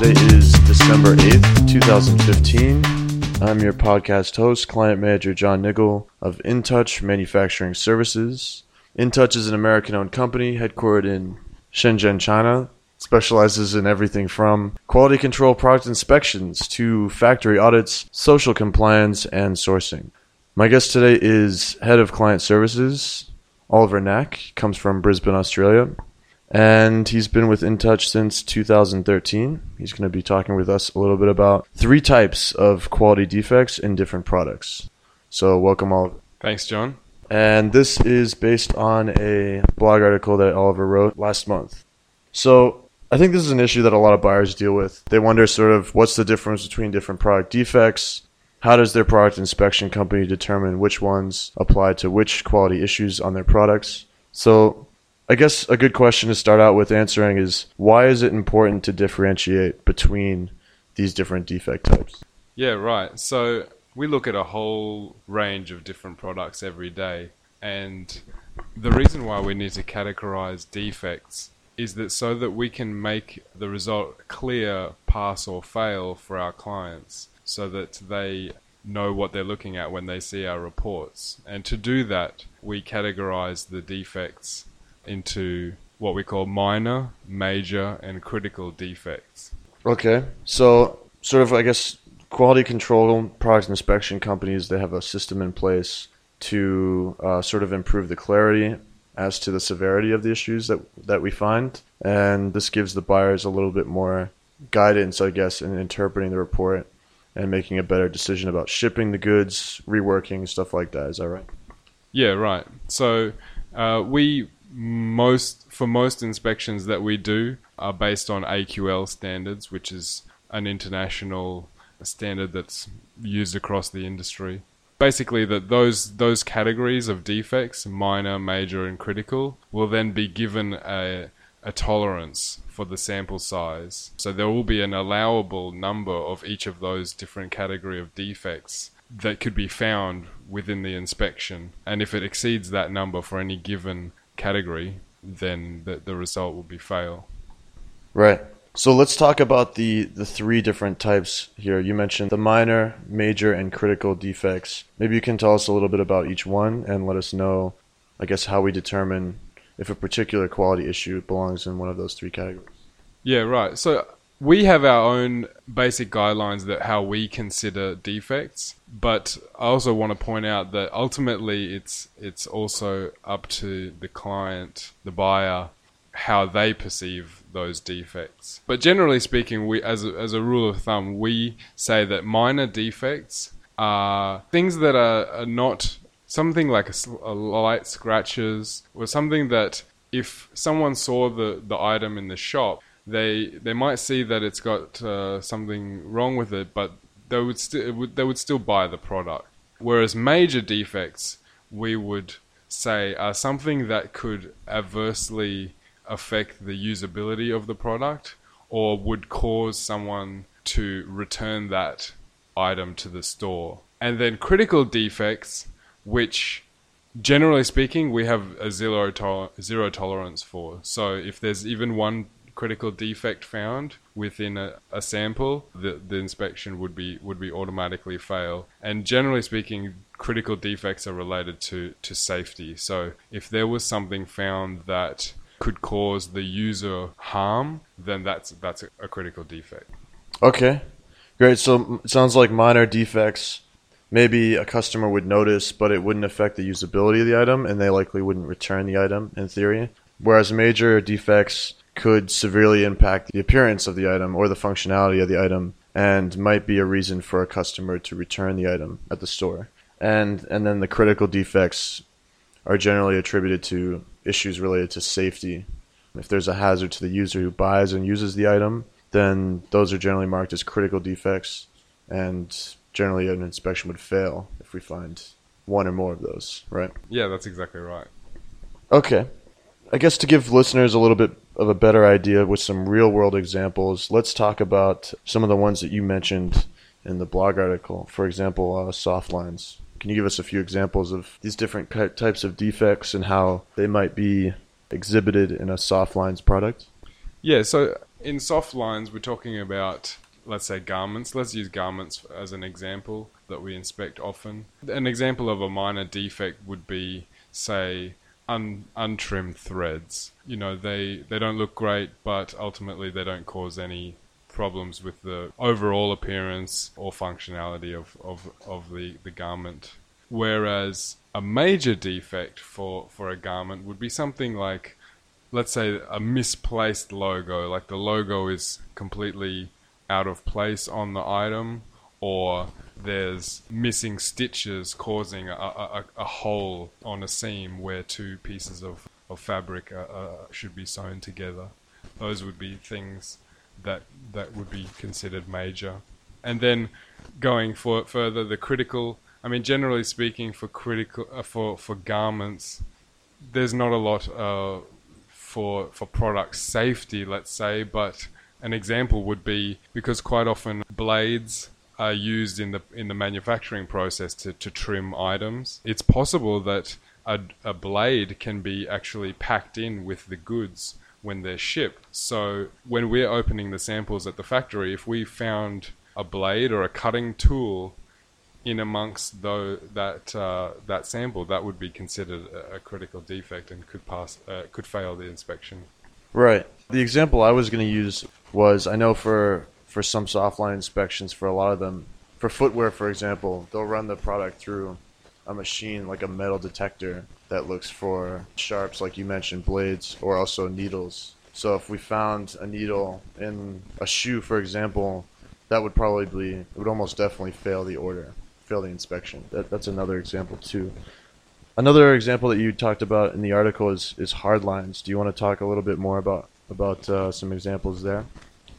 Today is December 8th, 2015. I'm your podcast host, client manager John Niggle of InTouch Manufacturing Services. InTouch is an American owned company headquartered in Shenzhen, China. Specializes in everything from quality control product inspections to factory audits, social compliance, and sourcing. My guest today is Head of Client Services, Oliver Knack. Comes from Brisbane, Australia and he's been with InTouch since 2013. He's going to be talking with us a little bit about three types of quality defects in different products. So, welcome, all. Thanks, John. And this is based on a blog article that Oliver wrote last month. So, I think this is an issue that a lot of buyers deal with. They wonder sort of what's the difference between different product defects? How does their product inspection company determine which ones apply to which quality issues on their products? So, I guess a good question to start out with answering is why is it important to differentiate between these different defect types? Yeah, right. So we look at a whole range of different products every day, and the reason why we need to categorize defects is that so that we can make the result clear, pass or fail for our clients, so that they know what they're looking at when they see our reports. And to do that, we categorize the defects into what we call minor, major, and critical defects. Okay. So, sort of, I guess, quality control product inspection companies, they have a system in place to uh, sort of improve the clarity as to the severity of the issues that, that we find. And this gives the buyers a little bit more guidance, I guess, in interpreting the report and making a better decision about shipping the goods, reworking, stuff like that. Is that right? Yeah, right. So uh, we most for most inspections that we do are based on AQL standards, which is an international standard that's used across the industry. Basically, that those those categories of defects, minor, major, and critical, will then be given a a tolerance for the sample size. So there will be an allowable number of each of those different category of defects that could be found within the inspection. And if it exceeds that number for any given category, then the, the result will be fail. Right. So let's talk about the, the three different types here. You mentioned the minor, major, and critical defects. Maybe you can tell us a little bit about each one and let us know, I guess, how we determine if a particular quality issue belongs in one of those three categories. Yeah, right. So we have our own basic guidelines that how we consider defects, but I also want to point out that ultimately it's it's also up to the client, the buyer, how they perceive those defects. But generally speaking, we as a, as a rule of thumb, we say that minor defects are things that are, are not something like a, a light scratches or something that if someone saw the, the item in the shop they they might see that it's got uh, something wrong with it, but they would still they would still buy the product. Whereas major defects, we would say are something that could adversely affect the usability of the product or would cause someone to return that item to the store. And then critical defects, which generally speaking, we have a zero, to- zero tolerance for. So if there's even one critical defect found within a, a, sample, the, the inspection would be would be automatically fail. And generally speaking, critical defects are related to, to safety. So if there was something found that could cause the user harm, then that's that's a, a critical defect. Okay, great. So it sounds like minor defects maybe a customer would notice, but it wouldn't affect the usability of the item, and they likely wouldn't return the item in theory. Whereas major defects could severely impact the appearance of the item or the functionality of the item and might be a reason for a customer to return the item at the store. And and then the critical defects are generally attributed to issues related to safety. If there's a hazard to the user who buys and uses the item, then those are generally marked as critical defects and generally an inspection would fail if we find one or more of those, right? Yeah, that's exactly right. Okay. I guess to give listeners a little bit of a better idea with some real world examples, let's talk about some of the ones that you mentioned in the blog article. For example, uh, soft lines. Can you give us a few examples of these different types of defects and how they might be exhibited in a soft lines product? Yeah, so In soft lines, we're talking about, let's say, garments. Let's use garments as an example that we inspect often. An example of a minor defect would be, say, un- untrimmed threads. You know, they, they don't look great, but ultimately they don't cause any problems with the overall appearance or functionality of, of, of the, the garment. Whereas a major defect for, for a garment would be something like, let's say, a misplaced logo, like the logo is completely out of place on the item, or there's missing stitches causing a, a, a hole on a seam where two pieces of, of fabric uh, should be sewn together. Those would be things that that would be considered major. And then going for further, the critical. I mean, generally speaking, for critical uh, for for garments, there's not a lot uh, for for product safety, let's say. But an example would be because quite often blades are used in the in the manufacturing process to, to trim items. It's possible that a, a blade can be actually packed in with the goods when they're shipped. So when we're opening the samples at the factory, if we found a blade or a cutting tool in amongst though that uh, that sample, that would be considered a, a critical defect and could pass uh, could fail the inspection. Right. The example I was going to use was I know for for some softline inspections for a lot of them for footwear for example they'll run the product through a machine like a metal detector that looks for sharps, like you mentioned, blades, or also needles. So if we found a needle in a shoe, for example, that would probably be, it would almost definitely fail the order, fail the inspection. That, that's another example too. Another example that you talked about in the article is, is hard lines. Do you want to talk a little bit more about about uh, some examples there?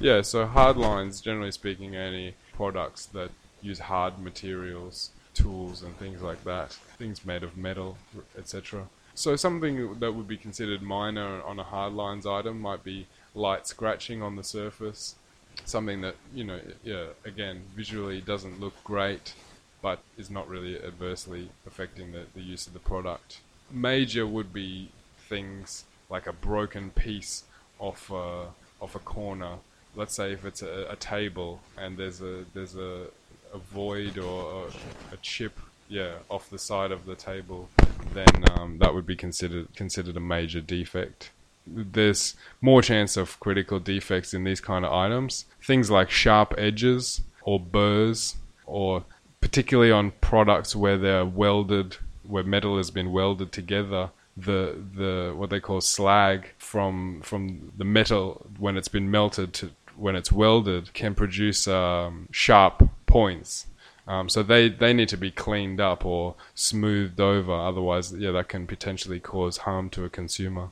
Yeah, so hard lines, generally speaking, any products that use hard materials tools and things like that, things made of metal, etc. So something that would be considered minor on a hard lines item might be light scratching on the surface, something that you know, yeah, again, visually doesn't look great, but is not really adversely affecting the, the use of the product. Major would be things like a broken piece off a, off a corner. Let's say if it's a, a table and there's a there's a a void or a, a, chip, yeah, off the side of the table, then um, that would be considered considered a major defect. There's more chance of critical defects in these kind of items. Things like sharp edges or burrs, or particularly on products where they're welded, where metal has been welded together the the what they call slag from from the metal when it's been melted to when it's welded can produce um, sharp points. Um, so they, they need to be cleaned up or smoothed over. Otherwise, yeah, that can potentially cause harm to a consumer.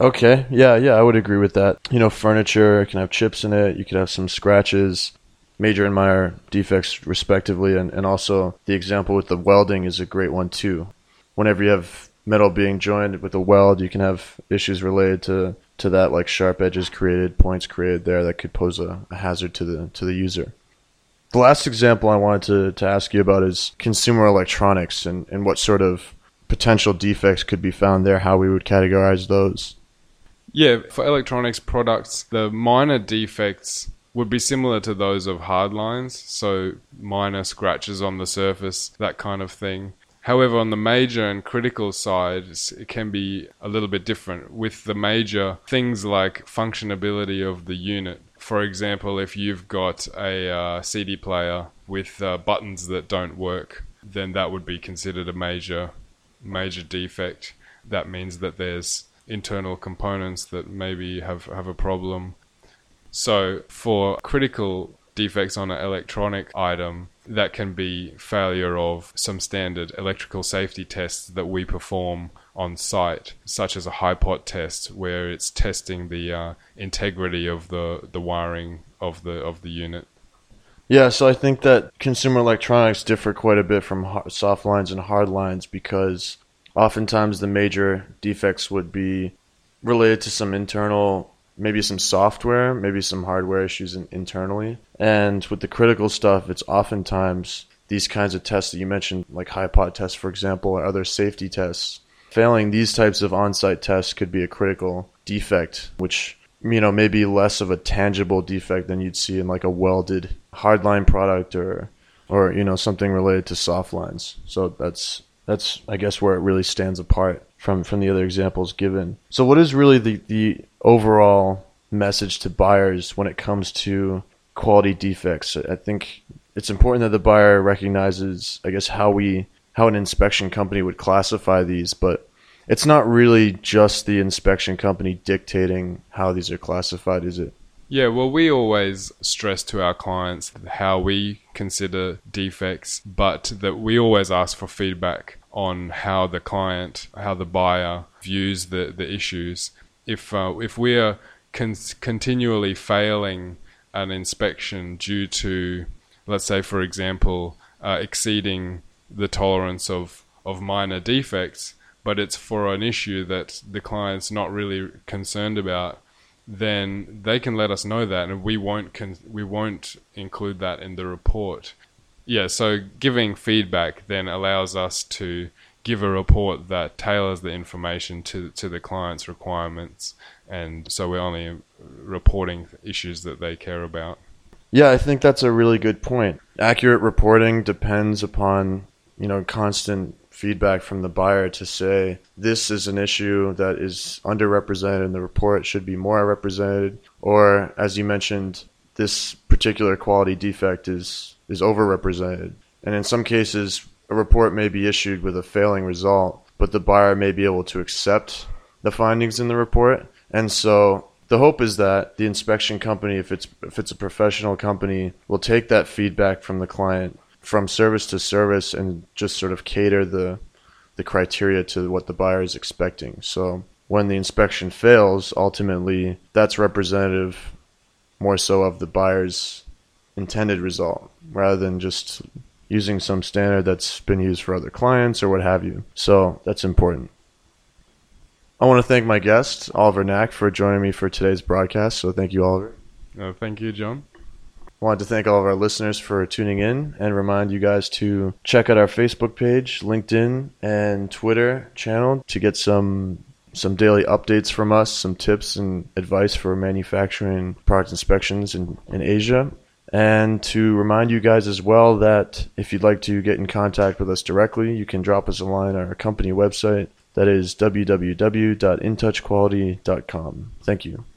Okay, yeah, yeah, I would agree with that. You know, furniture can have chips in it. You could have some scratches, major and minor defects, respectively, and, and also the example with the welding is a great one too. Whenever you have metal being joined with a weld, you can have issues related to, to that, like sharp edges created, points created there that could pose a, a hazard to the to the user. The last example I wanted to, to ask you about is consumer electronics and, and what sort of potential defects could be found there, how we would categorize those. Yeah, for electronics products, the minor defects would be similar to those of hard lines, so minor scratches on the surface, that kind of thing. However, on the major and critical side, it can be a little bit different. With the major, things like functionability of the unit for example, if you've got a uh, CD player with uh, buttons that don't work, then that would be considered a major major defect. That means that there's internal components that maybe have, have a problem. So for critical defects on an electronic item, that can be failure of some standard electrical safety tests that we perform on site, such as a HiPot test, where it's testing the uh, integrity of the, the wiring of the of the unit. Yeah, so I think that consumer electronics differ quite a bit from soft lines and hard lines because oftentimes the major defects would be related to some internal, maybe some software, maybe some hardware issues in, internally. And with the critical stuff, it's oftentimes these kinds of tests that you mentioned, like HiPot tests, for example, or other safety tests Failing these types of on site tests could be a critical defect, which you know, maybe less of a tangible defect than you'd see in like a welded hardline product or or you know something related to soft lines. So that's that's I guess where it really stands apart from from the other examples given. So what is really the the overall message to buyers when it comes to quality defects? I think it's important that the buyer recognizes I guess how we how an inspection company would classify these, but it's not really just the inspection company dictating how these are classified, is it? Yeah, well, we always stress to our clients how we consider defects, but that we always ask for feedback on how the client, how the buyer views the, the issues. If uh, if we are con- continually failing an inspection due to, let's say, for example, uh, exceeding the tolerance of, of minor defects, but it's for an issue that the client's not really concerned about, then they can let us know that, and we won't con- we won't include that in the report. Yeah, so giving feedback then allows us to give a report that tailors the information to to the client's requirements, and so we're only reporting issues that they care about. Yeah, I think that's a really good point. Accurate reporting depends upon you know constant feedback from the buyer to say this is an issue that is underrepresented in the report should be more represented or as you mentioned this particular quality defect is is overrepresented. And in some cases a report may be issued with a failing result but the buyer may be able to accept the findings in the report. And so the hope is that the inspection company if it's if it's a professional company will take that feedback from the client from service to service and just sort of cater the the criteria to what the buyer is expecting. So when the inspection fails, ultimately that's representative more so of the buyer's intended result rather than just using some standard that's been used for other clients or what have you. So that's important. I want to thank my guest, Oliver Knack, for joining me for today's broadcast. So thank you, Oliver. Uh, thank you, John wanted to thank all of our listeners for tuning in and remind you guys to check out our Facebook page, LinkedIn, and Twitter channel to get some some daily updates from us, some tips and advice for manufacturing product inspections in, in Asia. And to remind you guys as well that if you'd like to get in contact with us directly, you can drop us a line on our company website. That is www.intouchquality.com. Thank you.